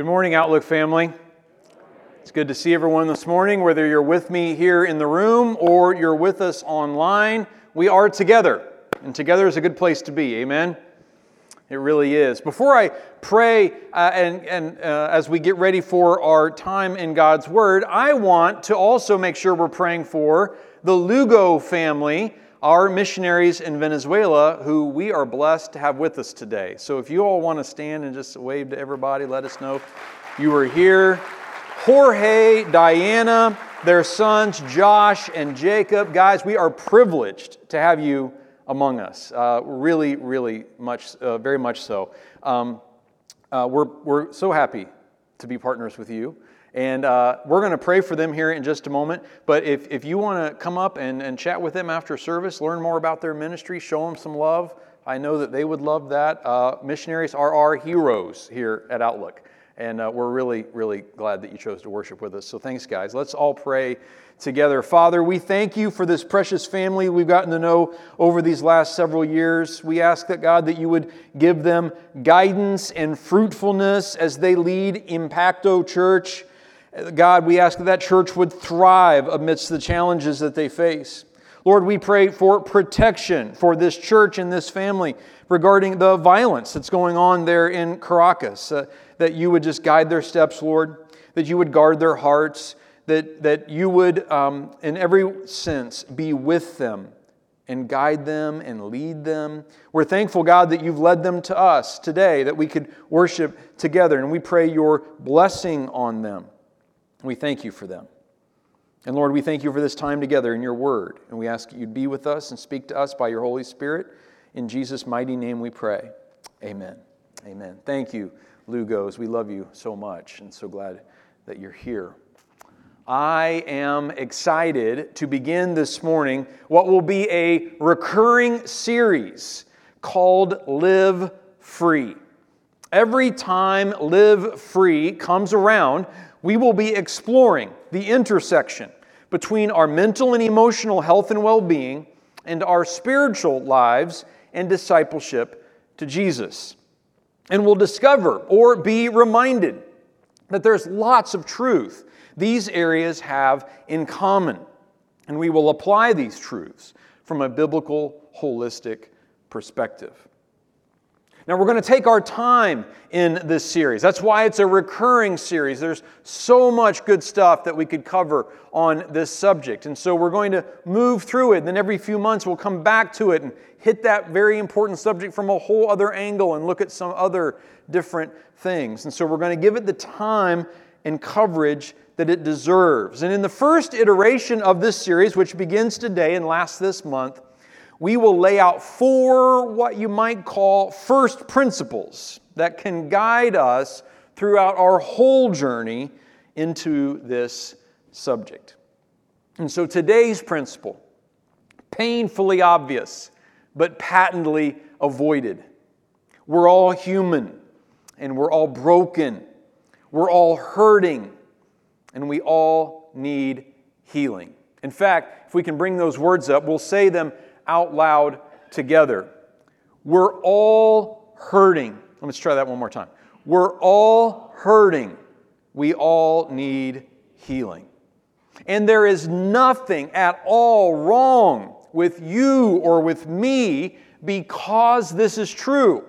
Good morning, Outlook family. It's good to see everyone this morning, whether you're with me here in the room or you're with us online. We are together, and together is a good place to be. Amen. It really is. Before I pray uh, and, and uh, as we get ready for our time in God's Word, I want to also make sure we're praying for the Lugo family our missionaries in Venezuela who we are blessed to have with us today. So if you all want to stand and just wave to everybody, let us know you are here. Jorge, Diana, their sons Josh and Jacob. Guys, we are privileged to have you among us. Uh, really, really much, uh, very much so. Um, uh, we're, we're so happy to be partners with you. And uh, we're going to pray for them here in just a moment. But if, if you want to come up and, and chat with them after service, learn more about their ministry, show them some love, I know that they would love that. Uh, missionaries are our heroes here at Outlook. And uh, we're really, really glad that you chose to worship with us. So thanks, guys. Let's all pray together. Father, we thank you for this precious family we've gotten to know over these last several years. We ask that, God, that you would give them guidance and fruitfulness as they lead Impacto Church. God, we ask that that church would thrive amidst the challenges that they face. Lord, we pray for protection for this church and this family regarding the violence that's going on there in Caracas, uh, that you would just guide their steps, Lord, that you would guard their hearts, that, that you would, um, in every sense, be with them and guide them and lead them. We're thankful, God, that you've led them to us today, that we could worship together, and we pray your blessing on them. We thank you for them. And Lord, we thank you for this time together in your word. And we ask that you'd be with us and speak to us by your Holy Spirit. In Jesus' mighty name we pray. Amen. Amen. Thank you, Lugos. We love you so much and so glad that you're here. I am excited to begin this morning what will be a recurring series called Live Free. Every time Live Free comes around, we will be exploring the intersection between our mental and emotional health and well being and our spiritual lives and discipleship to Jesus. And we'll discover or be reminded that there's lots of truth these areas have in common. And we will apply these truths from a biblical, holistic perspective. Now, we're going to take our time in this series. That's why it's a recurring series. There's so much good stuff that we could cover on this subject. And so we're going to move through it. And then every few months, we'll come back to it and hit that very important subject from a whole other angle and look at some other different things. And so we're going to give it the time and coverage that it deserves. And in the first iteration of this series, which begins today and lasts this month, we will lay out four what you might call first principles that can guide us throughout our whole journey into this subject. And so today's principle, painfully obvious, but patently avoided. We're all human and we're all broken. We're all hurting and we all need healing. In fact, if we can bring those words up, we'll say them out loud together. We're all hurting. Let's try that one more time. We're all hurting. We all need healing. And there is nothing at all wrong with you or with me because this is true.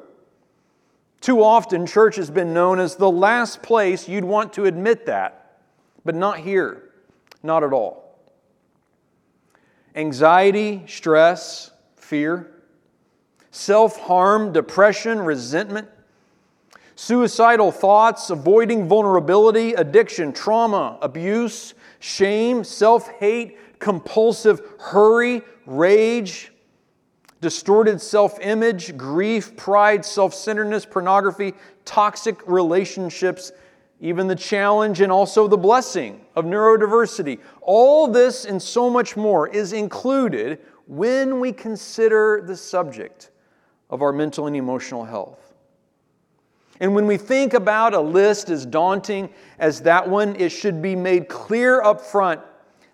Too often, church has been known as the last place you'd want to admit that, but not here, not at all anxiety, stress, fear, self harm, depression, resentment, suicidal thoughts, avoiding vulnerability, addiction, trauma, abuse, shame, self hate, compulsive hurry, rage, distorted self image, grief, pride, self centeredness, pornography, toxic relationships, even the challenge and also the blessing of neurodiversity. All this and so much more is included when we consider the subject of our mental and emotional health. And when we think about a list as daunting as that one, it should be made clear up front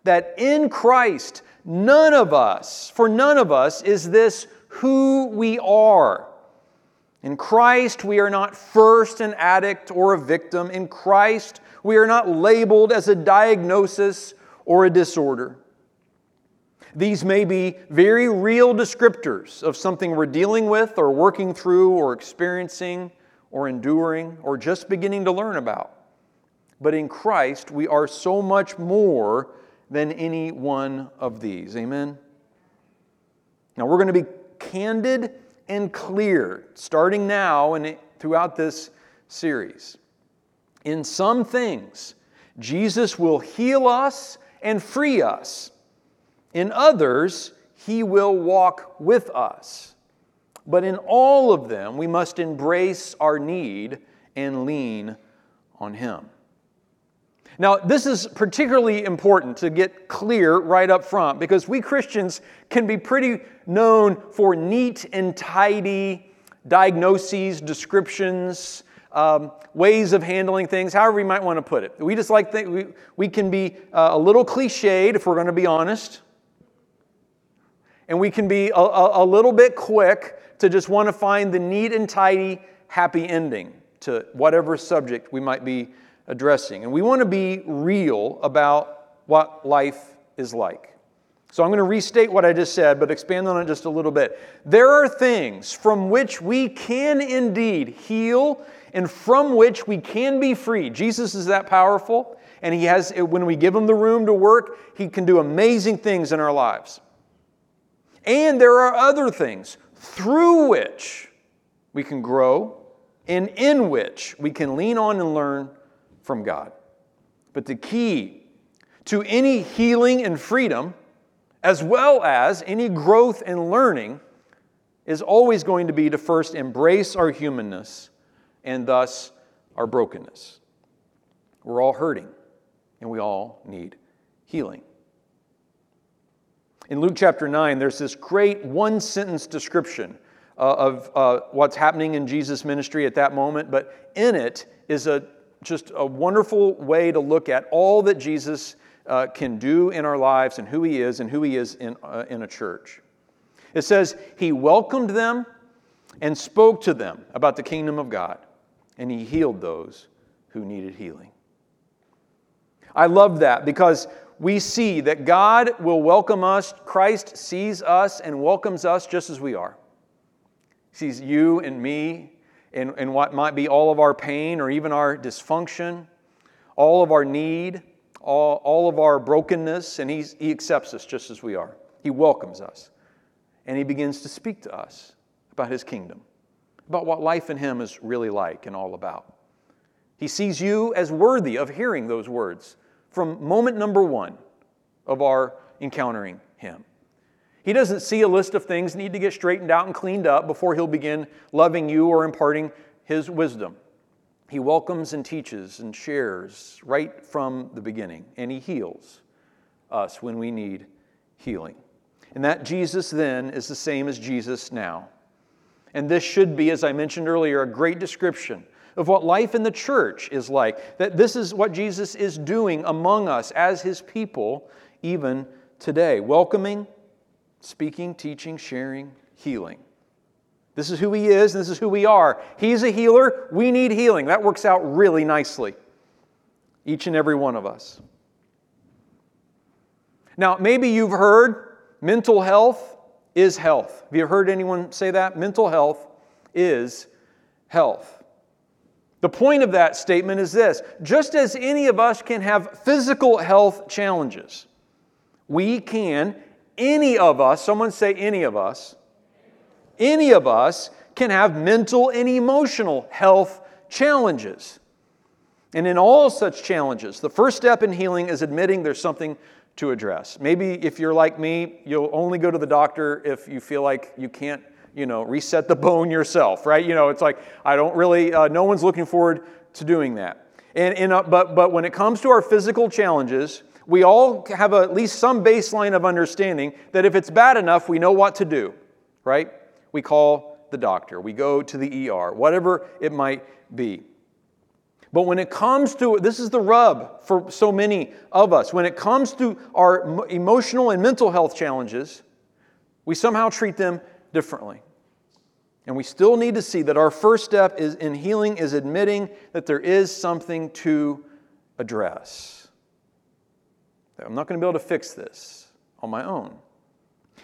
that in Christ, none of us, for none of us, is this who we are. In Christ, we are not first an addict or a victim. In Christ, we are not labeled as a diagnosis or a disorder. These may be very real descriptors of something we're dealing with or working through or experiencing or enduring or just beginning to learn about. But in Christ, we are so much more than any one of these. Amen? Now, we're going to be candid and clear starting now and throughout this series. In some things, Jesus will heal us and free us. In others, he will walk with us. But in all of them, we must embrace our need and lean on him. Now, this is particularly important to get clear right up front because we Christians can be pretty known for neat and tidy diagnoses, descriptions, um, ways of handling things, however you might want to put it. We just like we, we can be uh, a little cliched if we're going to be honest. And we can be a, a, a little bit quick to just want to find the neat and tidy, happy ending to whatever subject we might be addressing. And we want to be real about what life is like. So I'm going to restate what I just said, but expand on it just a little bit. There are things from which we can indeed heal and from which we can be free. Jesus is that powerful, and he has when we give him the room to work, he can do amazing things in our lives. And there are other things through which we can grow and in which we can lean on and learn from God. But the key to any healing and freedom, as well as any growth and learning, is always going to be to first embrace our humanness and thus our brokenness. We're all hurting and we all need healing. In Luke chapter 9, there's this great one sentence description uh, of uh, what's happening in Jesus' ministry at that moment, but in it is a just a wonderful way to look at all that Jesus uh, can do in our lives and who he is and who he is in, uh, in a church. It says, He welcomed them and spoke to them about the kingdom of God, and he healed those who needed healing. I love that because we see that God will welcome us. Christ sees us and welcomes us just as we are. He sees you and me in, in what might be all of our pain or even our dysfunction, all of our need, all, all of our brokenness, and he's, He accepts us just as we are. He welcomes us. And He begins to speak to us about His kingdom, about what life in Him is really like and all about. He sees you as worthy of hearing those words from moment number one of our encountering Him. He doesn't see a list of things need to get straightened out and cleaned up before he'll begin loving you or imparting his wisdom. He welcomes and teaches and shares right from the beginning, and he heals us when we need healing. And that Jesus then is the same as Jesus now. And this should be, as I mentioned earlier, a great description of what life in the church is like. That this is what Jesus is doing among us as his people, even today. Welcoming speaking, teaching, sharing, healing. This is who He is, and this is who we are. He's a healer. We need healing. That works out really nicely, each and every one of us. Now, maybe you've heard mental health is health. Have you heard anyone say that? Mental health is health. The point of that statement is this just as any of us can have physical health challenges, we can any of us, someone say any of us, any of us can have mental and emotional health challenges. And in all such challenges, the first step in healing is admitting there's something to address. Maybe if you're like me, you'll only go to the doctor if you feel like you can't, you know, reset the bone yourself, right? You know, it's like, I don't really, uh, no one's looking forward to doing that. And, and uh, but, but when it comes to our physical challenges, we all have at least some baseline of understanding that if it's bad enough, we know what to do, right? We call the doctor, we go to the ER, whatever it might be. But when it comes to, this is the rub for so many of us, when it comes to our emotional and mental health challenges, we somehow treat them differently. And we still need to see that our first step is in healing is admitting that there is something to address. I'm not going to be able to fix this on my own.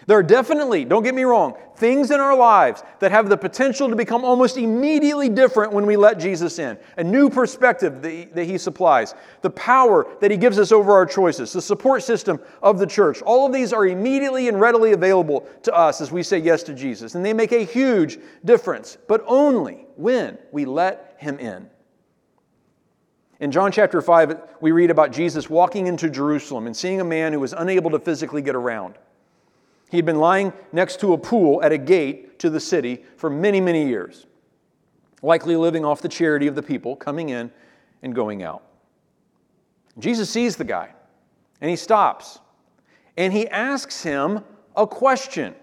There are definitely, don't get me wrong, things in our lives that have the potential to become almost immediately different when we let Jesus in. A new perspective that he, that he, supplies, the power that He gives us over our choices, the support system of the church. All of these are immediately and readily available to us as we say yes to Jesus. And they make a huge difference, but only when we let Him in. In John chapter 5, we read about Jesus walking into Jerusalem and seeing a man who was unable to physically get around. He had been lying next to a pool at a gate to the city for many, many years, likely living off the charity of the people coming in and going out. Jesus sees the guy and he stops and he asks him a question.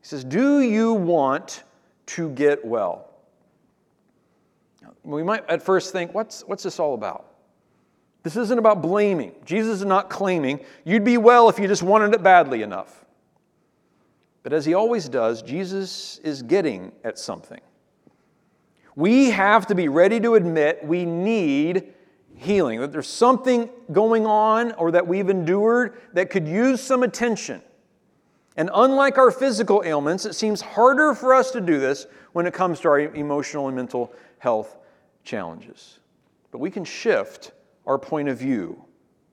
He says, Do you want to get well? We might at first think, What's, what's this all about? This isn't about blaming. Jesus is not claiming you'd be well if you just wanted it badly enough. But as he always does, Jesus is getting at something. We have to be ready to admit we need healing, that there's something going on or that we've endured that could use some attention. And unlike our physical ailments, it seems harder for us to do this when it comes to our emotional and mental health challenges. But we can shift our point of view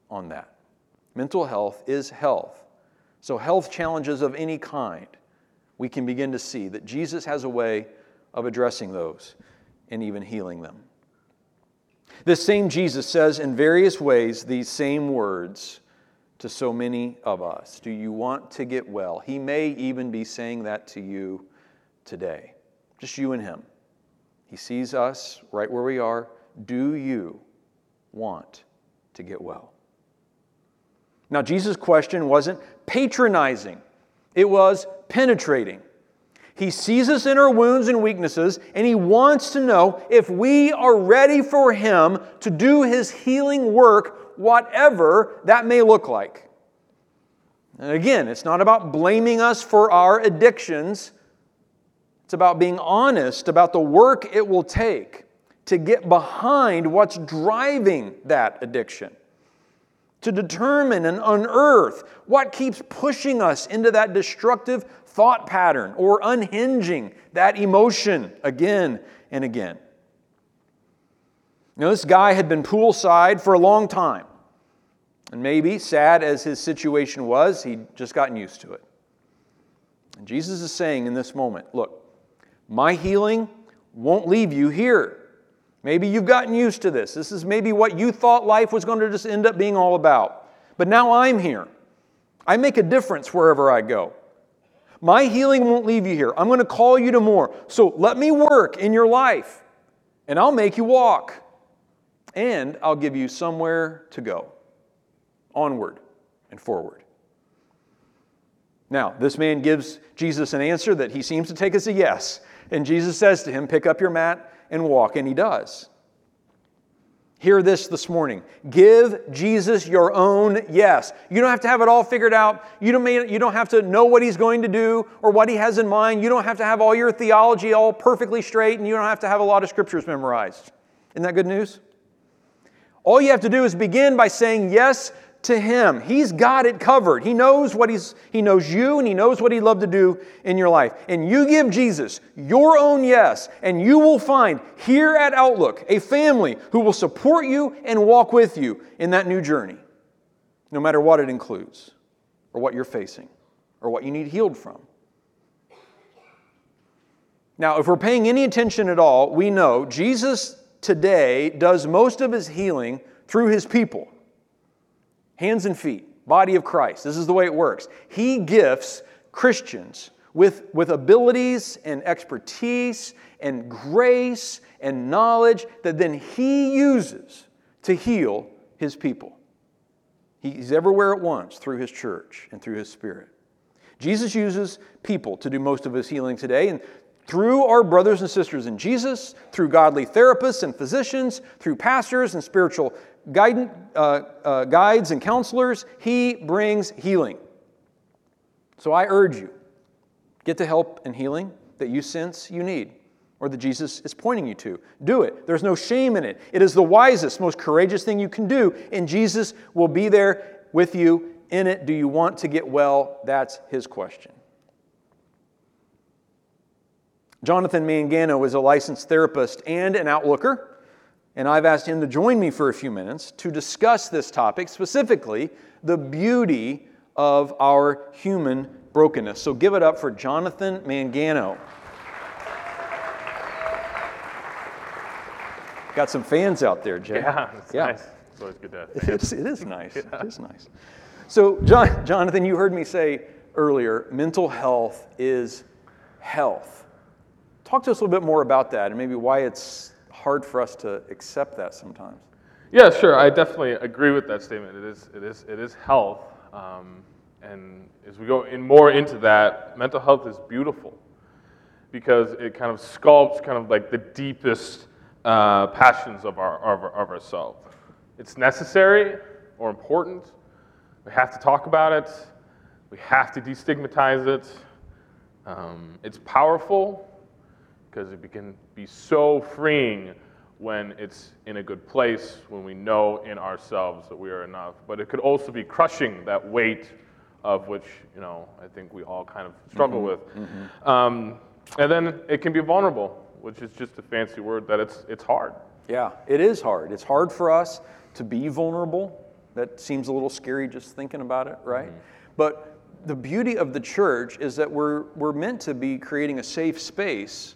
on that. Mental health is health. So, health challenges of any kind, we can begin to see that Jesus has a way of addressing those and even healing them. This same Jesus says in various ways these same words to so many of us Do you want to get well? He may even be saying that to you today. Just you and Him. He sees us right where we are. Do you want to get well? Now, Jesus' question wasn't patronizing, it was penetrating. He sees us in our wounds and weaknesses, and He wants to know if we are ready for Him to do His healing work, whatever that may look like. And again, it's not about blaming us for our addictions, it's about being honest about the work it will take to get behind what's driving that addiction, to determine and unearth what keeps pushing us into that destructive thought pattern or unhinging that emotion again and again. Now, this guy had been poolside for a long time. And maybe, sad as his situation was, he'd just gotten used to it. And Jesus is saying in this moment, Look, my healing won't leave you here. Maybe you've gotten used to this. This is maybe what you thought life was going to just end up being all about. But now I'm here. I make a difference wherever I go. My healing won't leave you here. I'm going to call you to more. So let me work in your life, and I'll make you walk. And I'll give you somewhere to go onward and forward. Now, this man gives Jesus an answer that he seems to take as a yes. And Jesus says to him, Pick up your mat and walk, and he does. Hear this this morning. Give Jesus your own yes. You don't have to have it all figured out. You don't, you don't have to know what he's going to do or what he has in mind. You don't have to have all your theology all perfectly straight, and you don't have to have a lot of scriptures memorized. Isn't that good news? All you have to do is begin by saying yes to him. He's got it covered. He knows what he's he knows you and he knows what he'd love to do in your life. And you give Jesus your own yes, and you will find here at Outlook a family who will support you and walk with you in that new journey. No matter what it includes or what you're facing or what you need healed from. Now, if we're paying any attention at all, we know Jesus today does most of his healing through his people hands and feet, body of Christ. This is the way it works. He gifts Christians with, with abilities and expertise and grace and knowledge that then He uses to heal His people. He's everywhere at once through His church and through His Spirit. Jesus uses people to do most of His healing today, and through our brothers and sisters in Jesus, through godly therapists and physicians, through pastors and spiritual guide, uh, uh, guides and counselors, He brings healing. So I urge you get the help and healing. that you sense you need or that Jesus is pointing you to. Do it. There's no shame in it. It is the wisest, most courageous thing you can do, and Jesus will be there with you in it. Do you want to get well? That's his question. Jonathan Mangano is a licensed therapist and an outlooker, and I've asked him to join me for a few minutes to discuss this topic, specifically the beauty of our human brokenness. So give it up for Jonathan Mangano. Got some fans out there, Jay. Yeah, it's yeah. nice. It's always good to have It's, it is nice. Yeah. It is nice. So, John, Jonathan, you heard me say earlier mental health is health. Talk to us a little bit more about that and maybe why it's hard for us to accept that sometimes. Yeah, sure. I definitely agree with that statement. It is, it is, it is health. Um, and as we go in more into that, mental health is beautiful because it kind of sculpts kind of like the deepest uh, passions of, our, of, of ourselves. It's necessary or important. We have to talk about it. We have to destigmatize it. Um, it's powerful because it can be so freeing when it's in a good place, when we know in ourselves that we are enough. But it could also be crushing that weight of which, you know, I think we all kind of struggle mm-hmm. with. Mm-hmm. Um, and then it can be vulnerable which is just a fancy word that it's, it's hard. Yeah, it is hard. It's hard for us to be vulnerable. That seems a little scary just thinking about it, right? Mm-hmm. But the beauty of the church is that we're, we're meant to be creating a safe space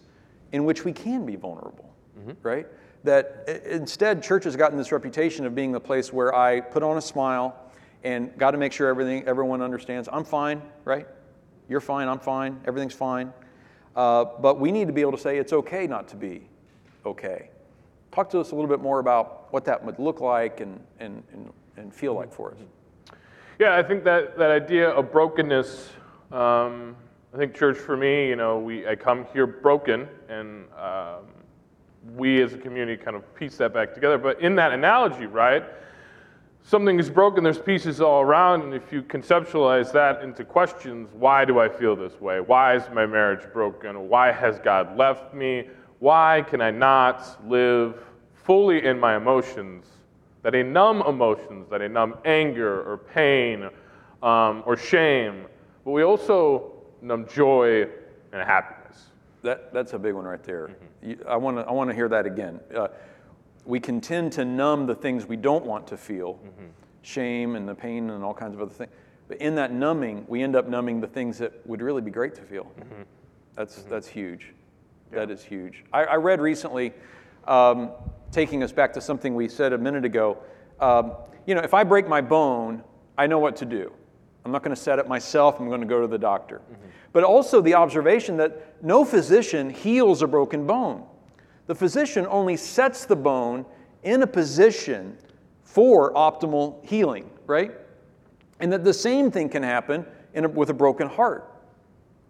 in which we can be vulnerable, mm-hmm. right? That instead, church has gotten this reputation of being the place where I put on a smile and got to make sure everything, everyone understands I'm fine, right? You're fine, I'm fine, everything's fine. Uh, but we need to be able to say it's okay not to be okay. Talk to us a little bit more about what that would look like and, and, and, and feel like for us. Yeah, I think that, that idea of brokenness, um, I think church for me, you know, we, I come here broken, and um, we as a community kind of piece that back together. But in that analogy, right, something is broken, there's pieces all around, and if you conceptualize that into questions, why do I feel this way? Why is my marriage broken? Why has God left me? Why can I not live fully in my emotions? That I numb emotions, that I numb anger or pain um, or shame, but we also joy and happiness. That, that's a big one right there. Mm-hmm. You, I want to I wanna hear that again. Uh, we can tend to numb the things we don't want to feel mm-hmm. shame and the pain and all kinds of other things. But in that numbing, we end up numbing the things that would really be great to feel. Mm-hmm. That's, mm-hmm. that's huge. Yeah. That is huge. I, I read recently, um, taking us back to something we said a minute ago, um, you know, if I break my bone, I know what to do. I'm not going to set it myself, I'm going to go to the doctor. Mm-hmm. But also the observation that no physician heals a broken bone the physician only sets the bone in a position for optimal healing, right? And that the same thing can happen a, with a broken heart.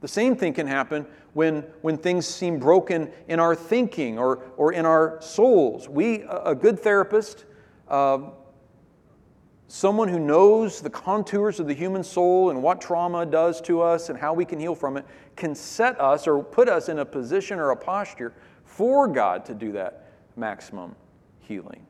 The same thing can happen when, when things seem broken in our thinking or, or in our souls. We, a good therapist, uh, someone who knows the contours of the human soul and what trauma does to us and how we can heal from it, can set us or put us in a position or a posture for God to do that maximum healing.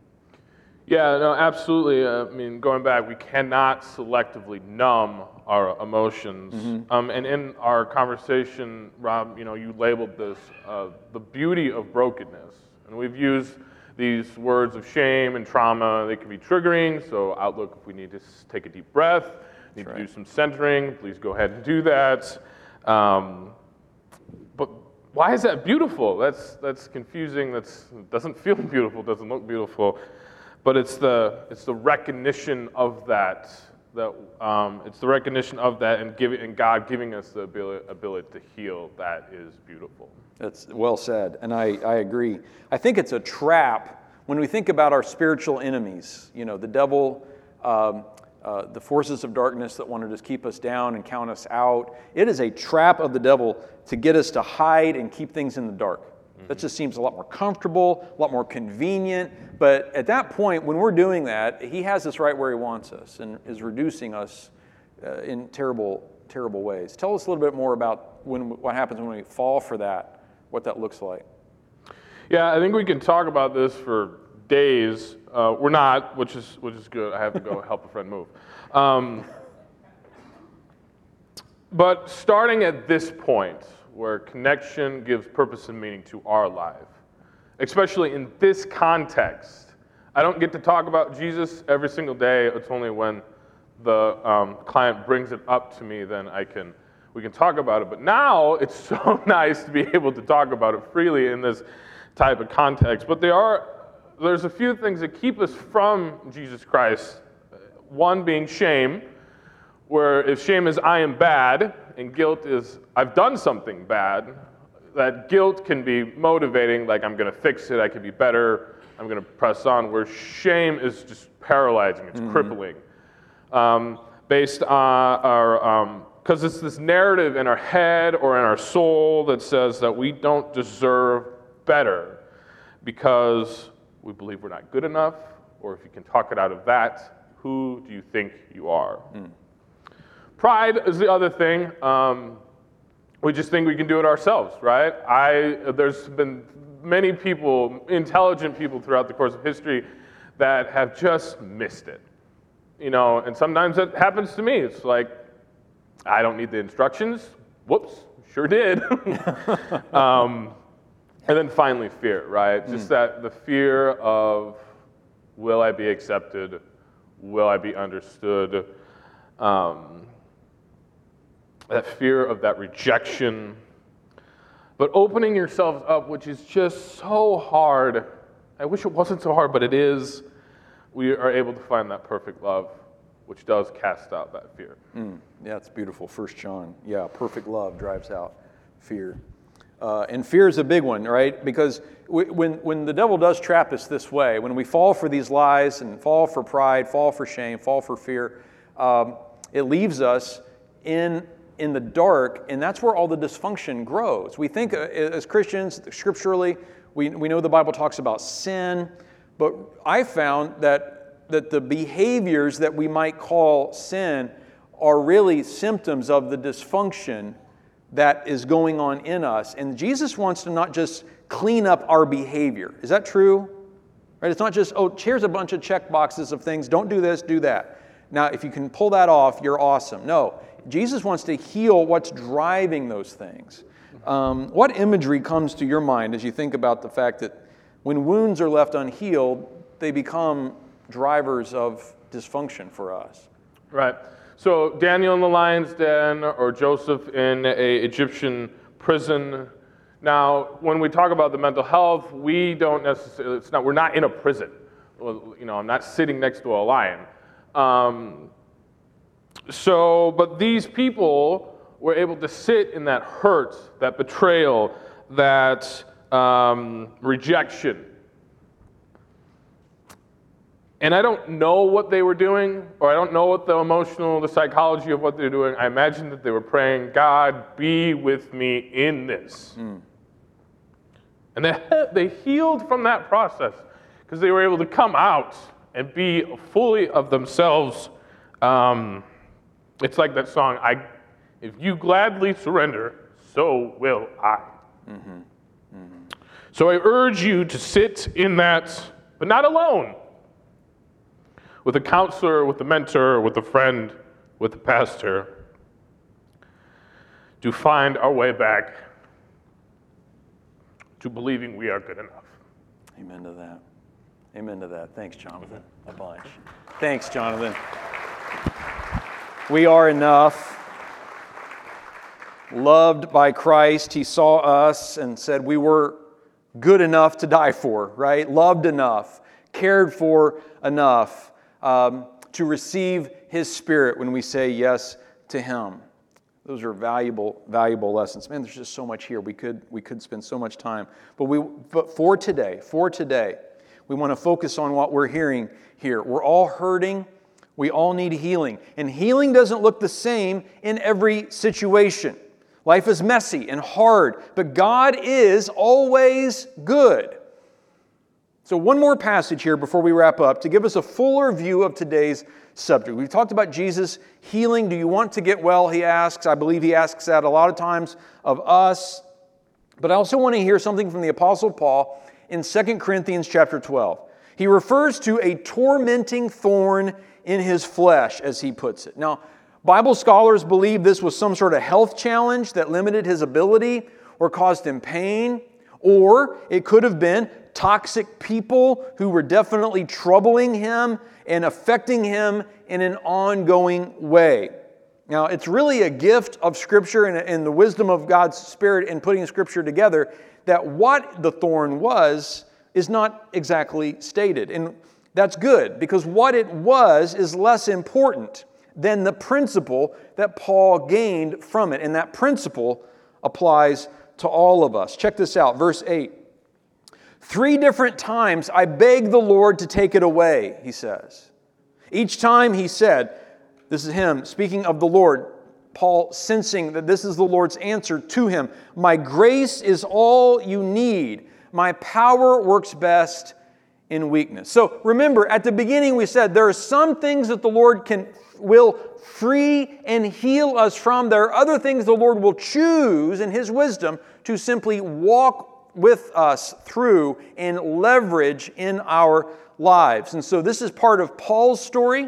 Yeah, no, absolutely. Uh, I mean, going back, we cannot selectively numb our emotions. Mm-hmm. Um, and in our conversation, Rob, you know, you labeled this uh, the beauty of brokenness. And we've used these words of shame and trauma. They can be triggering. So, outlook, if we need to take a deep breath, need to do some centering, please go ahead and do that. Um, but why is that beautiful? That's, that's confusing. That doesn't feel beautiful, doesn't look beautiful. But it's the, it's the recognition of that. That um, it's the recognition of that and, and God giving us the ability, ability to heal that is beautiful. That's well said. And I, I agree. I think it's a trap when we think about our spiritual enemies. You know, the devil. Um, uh, the forces of darkness that want to just keep us down and count us out. It is a trap of the devil to get us to hide and keep things in the dark. Mm-hmm. That just seems a lot more comfortable, a lot more convenient. But at that point, when we're doing that, he has us right where he wants us and is reducing us uh, in terrible, terrible ways. Tell us a little bit more about when, what happens when we fall for that, what that looks like. Yeah, I think we can talk about this for days. Uh, we're not, which is which is good. I have to go help a friend move. Um, but starting at this point, where connection gives purpose and meaning to our life, especially in this context, I don't get to talk about Jesus every single day. It's only when the um, client brings it up to me, then I can we can talk about it. But now it's so nice to be able to talk about it freely in this type of context. But there are there's a few things that keep us from Jesus Christ. One being shame, where if shame is I am bad and guilt is I've done something bad, that guilt can be motivating, like I'm going to fix it, I can be better, I'm going to press on, where shame is just paralyzing, it's mm-hmm. crippling. Um, based on our, because um, it's this narrative in our head or in our soul that says that we don't deserve better because we believe we're not good enough, or if you can talk it out of that, who do you think you are? Mm. Pride is the other thing. Um, we just think we can do it ourselves, right? I, there's been many people, intelligent people throughout the course of history, that have just missed it. You know, and sometimes it happens to me. It's like, I don't need the instructions. Whoops, sure did. um, and then finally, fear, right? Mm. Just that the fear of will I be accepted? Will I be understood? Um, that fear of that rejection. But opening yourselves up, which is just so hard. I wish it wasn't so hard, but it is. We are able to find that perfect love, which does cast out that fear. Mm, yeah, it's beautiful. First John. Yeah, perfect love drives out fear. Uh, and fear is a big one, right? Because we, when, when the devil does trap us this way, when we fall for these lies and fall for pride, fall for shame, fall for fear, um, it leaves us in, in the dark, and that's where all the dysfunction grows. We think uh, as Christians, scripturally, we, we know the Bible talks about sin, but I found that, that the behaviors that we might call sin are really symptoms of the dysfunction that is going on in us. And Jesus wants to not just clean up our behavior. Is that true? Right? It's not just, oh, here's a bunch of check boxes of things. Don't do this, do that. Now, if you can pull that off, you're awesome. No, Jesus wants to heal what's driving those things. Um, what imagery comes to your mind as you think about the fact that when wounds are left unhealed, they become drivers of dysfunction for us? Right. So Daniel in the lion's den or Joseph in a Egyptian prison. Now, when we talk about the mental health, we don't necessarily, it's not, we're not in a prison. Well, you know, I'm not sitting next to a lion. Um, so, but these people were able to sit in that hurt, that betrayal, that um, rejection, and I don't know what they were doing, or I don't know what the emotional, the psychology of what they're doing. I imagine that they were praying, God, be with me in this. Mm. And they, they healed from that process because they were able to come out and be fully of themselves. Um, it's like that song, I, if you gladly surrender, so will I. Mm-hmm. Mm-hmm. So I urge you to sit in that, but not alone with a counselor, with a mentor, with a friend, with a pastor, to find our way back to believing we are good enough. Amen to that. Amen to that. Thanks, Jonathan, a bunch. Thanks, Jonathan. We are enough. Loved by Christ, He saw us and said we were good enough to die for, right? Loved enough, cared for enough um, to receive His Spirit when we say yes to Him. Those are valuable, valuable lessons. Man, there's just so much here. We could, we could spend so much time. But, we, but for today, for today, we want to focus on what we're hearing here. We're all hurting. We all need healing. And healing doesn't look the same in every situation. Life is messy and hard, but God is always good. So, one more passage here before we wrap up to give us a fuller view of today's subject. We've talked about Jesus healing. Do you want to get well? He asks. I believe he asks that a lot of times of us. But I also want to hear something from the Apostle Paul in 2 Corinthians chapter 12. He refers to a tormenting thorn in his flesh, as he puts it. Now, Bible scholars believe this was some sort of health challenge that limited his ability or caused him pain, or it could have been toxic people who were definitely troubling him and affecting him in an ongoing way. Now, it's really a gift of Scripture and, and the wisdom of God's Spirit in putting Scripture together that what the thorn was is not exactly stated. And that's good because what it was is less important than the principle that Paul gained from it. And that principle applies to all of us. Check this out, verse 8. Three different times I begged the Lord to take it away, he says. Each time he said, This is him speaking of the Lord, Paul sensing that this is the Lord's answer to him My grace is all you need. My power works best in weakness. So remember, at the beginning we said there are some things that the Lord can will free and heal us from. There are other things the Lord will choose in His wisdom to simply walk with us through and leverage in our lives. And so this is part of Paul's story.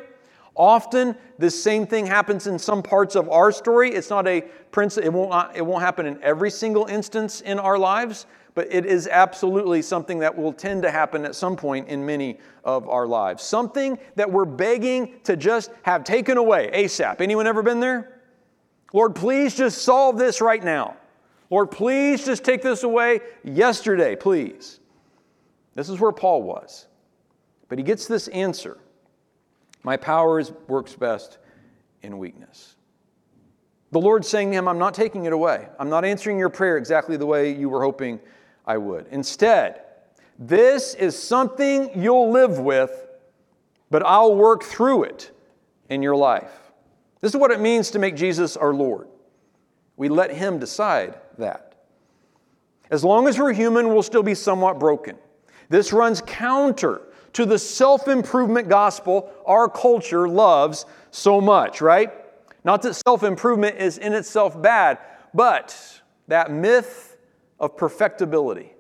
Often, this same thing happens in some parts of our story. It's not a principle, it won't, it won't happen in every single instance in our lives, but it is absolutely something that will tend to happen at some point in many of our lives. Something that we're begging to just have taken away ASAP. Anyone ever been there? Lord, please just solve this right now. Lord, please just take this away yesterday, please. This is where Paul was. But he gets this answer My power is, works best in weakness. The Lord's saying to him, I'm not taking it away. I'm not answering your prayer exactly the way you were hoping I would. Instead, this is something you'll live with, but I'll work through it in your life. This is what it means to make Jesus our Lord. We let Him decide that. As long as we're human, we'll still be somewhat broken. This runs counter to the self improvement gospel our culture loves so much, right? Not that self improvement is in itself bad, but that myth of perfectibility.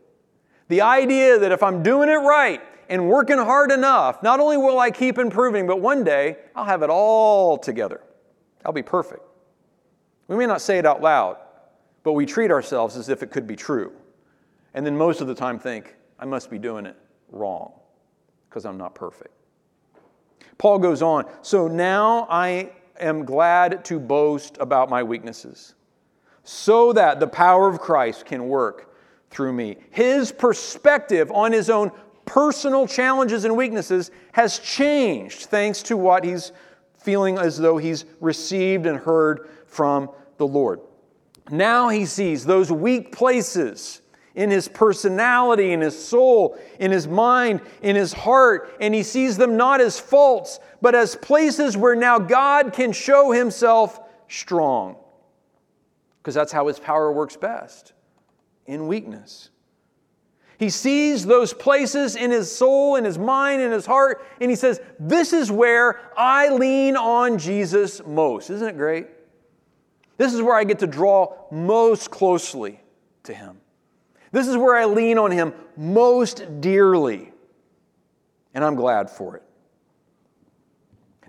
The idea that if I'm doing it right and working hard enough, not only will I keep improving, but one day I'll have it all together. I'll be perfect. We may not say it out loud, but we treat ourselves as if it could be true. And then most of the time think, I must be doing it wrong because I'm not perfect. Paul goes on, so now I am glad to boast about my weaknesses so that the power of Christ can work through me. His perspective on his own personal challenges and weaknesses has changed thanks to what he's feeling as though he's received and heard from the Lord. Now he sees those weak places in his personality, in his soul, in his mind, in his heart, and he sees them not as faults, but as places where now God can show himself strong. Because that's how his power works best in weakness. He sees those places in his soul, in his mind, in his heart, and he says, This is where I lean on Jesus most. Isn't it great? This is where I get to draw most closely to Him. This is where I lean on Him most dearly. And I'm glad for it.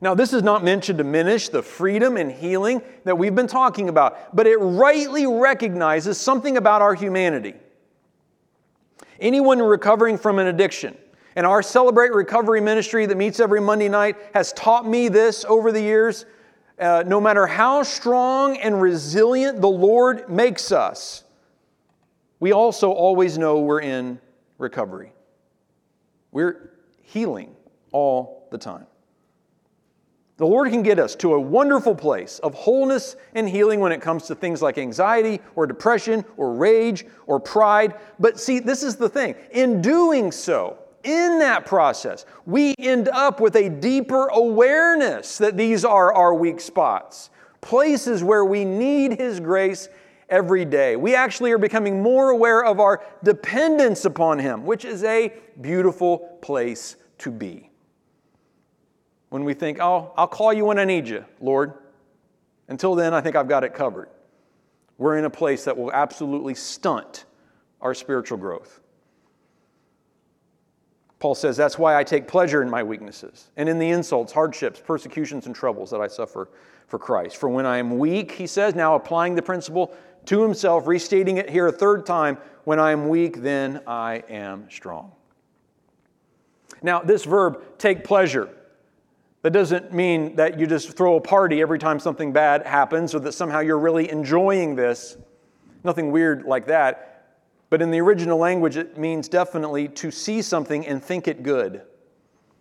Now, this is not meant to diminish the freedom and healing that we've been talking about, but it rightly recognizes something about our humanity. Anyone recovering from an addiction, and our Celebrate Recovery ministry that meets every Monday night has taught me this over the years uh, no matter how strong and resilient the Lord makes us, we also always know we're in recovery. We're healing all the time. The Lord can get us to a wonderful place of wholeness and healing when it comes to things like anxiety or depression or rage or pride. But see, this is the thing. In doing so, in that process, we end up with a deeper awareness that these are our weak spots, places where we need His grace every day. We actually are becoming more aware of our dependence upon Him, which is a beautiful place to be. When we think, oh, I'll call you when I need you, Lord. Until then, I think I've got it covered. We're in a place that will absolutely stunt our spiritual growth. Paul says, That's why I take pleasure in my weaknesses and in the insults, hardships, persecutions, and troubles that I suffer for Christ. For when I am weak, he says, now applying the principle to himself, restating it here a third time, when I am weak, then I am strong. Now, this verb, take pleasure, that doesn't mean that you just throw a party every time something bad happens or that somehow you're really enjoying this. Nothing weird like that. But in the original language, it means definitely to see something and think it good,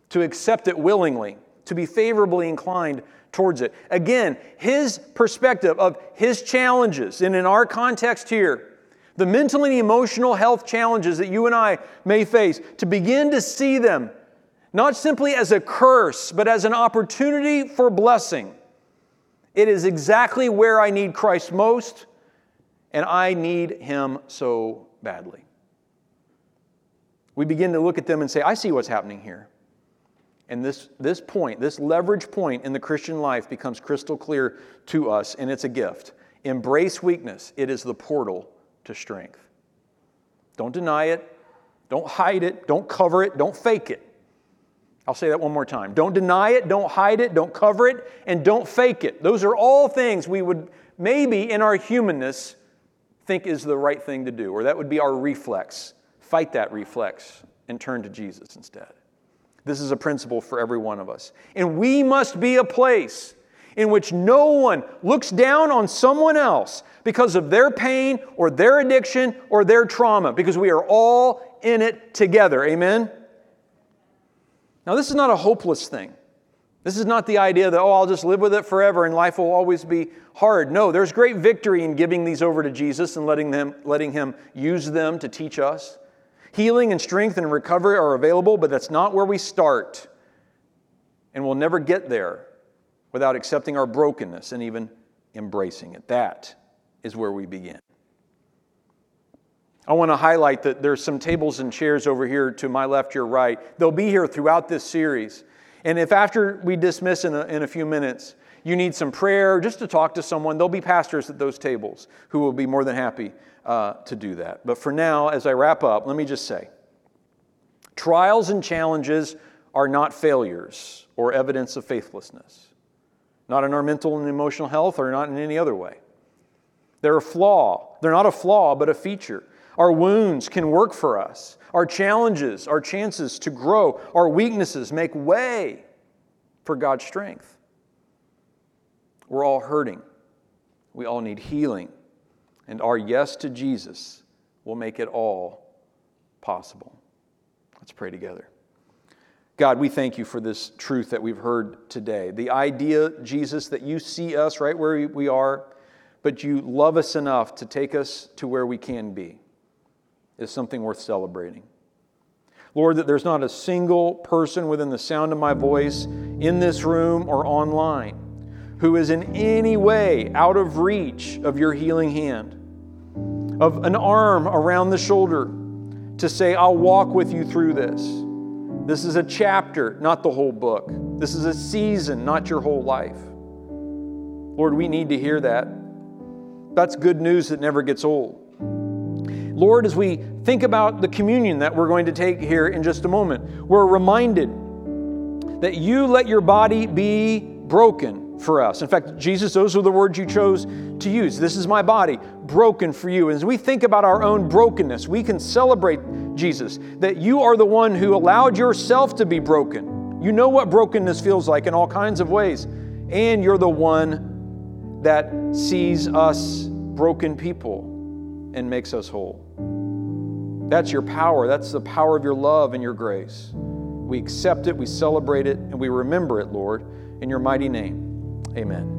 to accept it willingly, to be favorably inclined towards it. Again, his perspective of his challenges, and in our context here, the mental and emotional health challenges that you and I may face, to begin to see them not simply as a curse, but as an opportunity for blessing. It is exactly where I need Christ most, and I need Him so badly. We begin to look at them and say, I see what's happening here. And this, this point, this leverage point in the Christian life becomes crystal clear to us, and it's a gift. Embrace weakness, it is the portal to strength. Don't deny it, don't hide it, don't cover it, don't fake it. I'll say that one more time. Don't deny it, don't hide it, don't cover it, and don't fake it. Those are all things we would maybe in our humanness think is the right thing to do, or that would be our reflex. Fight that reflex and turn to Jesus instead. This is a principle for every one of us. And we must be a place in which no one looks down on someone else because of their pain or their addiction or their trauma, because we are all in it together. Amen? Now, this is not a hopeless thing. This is not the idea that, oh, I'll just live with it forever and life will always be hard. No, there's great victory in giving these over to Jesus and letting, them, letting Him use them to teach us. Healing and strength and recovery are available, but that's not where we start. And we'll never get there without accepting our brokenness and even embracing it. That is where we begin. I want to highlight that there's some tables and chairs over here to my left, your right. They'll be here throughout this series. And if after we dismiss in a, in a few minutes, you need some prayer, just to talk to someone, there'll be pastors at those tables who will be more than happy uh, to do that. But for now, as I wrap up, let me just say trials and challenges are not failures or evidence of faithlessness, not in our mental and emotional health or not in any other way. They're a flaw. They're not a flaw, but a feature. Our wounds can work for us. Our challenges, our chances to grow, our weaknesses make way for God's strength. We're all hurting. We all need healing. And our yes to Jesus will make it all possible. Let's pray together. God, we thank you for this truth that we've heard today. The idea, Jesus, that you see us right where we are, but you love us enough to take us to where we can be is something worth celebrating. Lord, that there's not a single person within the sound of my voice in this room or online who is in any way out of reach of your healing hand, of an arm around the shoulder to say, I'll walk with you through this. This is a chapter, not the whole book. This is a season, not your whole life. Lord, we need to hear that. That's good news that never gets old. Lord, as we think about the communion that we're going to take here in just a moment, we're reminded that you let your body be broken for us. In fact, Jesus, those are the words you chose to use. This is my body, broken for you. As we think about our own brokenness, we can celebrate Jesus, that you are the one who allowed yourself to be broken. You know what brokenness feels like in all kinds of ways. And you're the one that sees us broken people and makes us whole. That's your power. That's the power of your love and your grace. We accept it, we celebrate it, and we remember it, Lord, in your mighty name. Amen.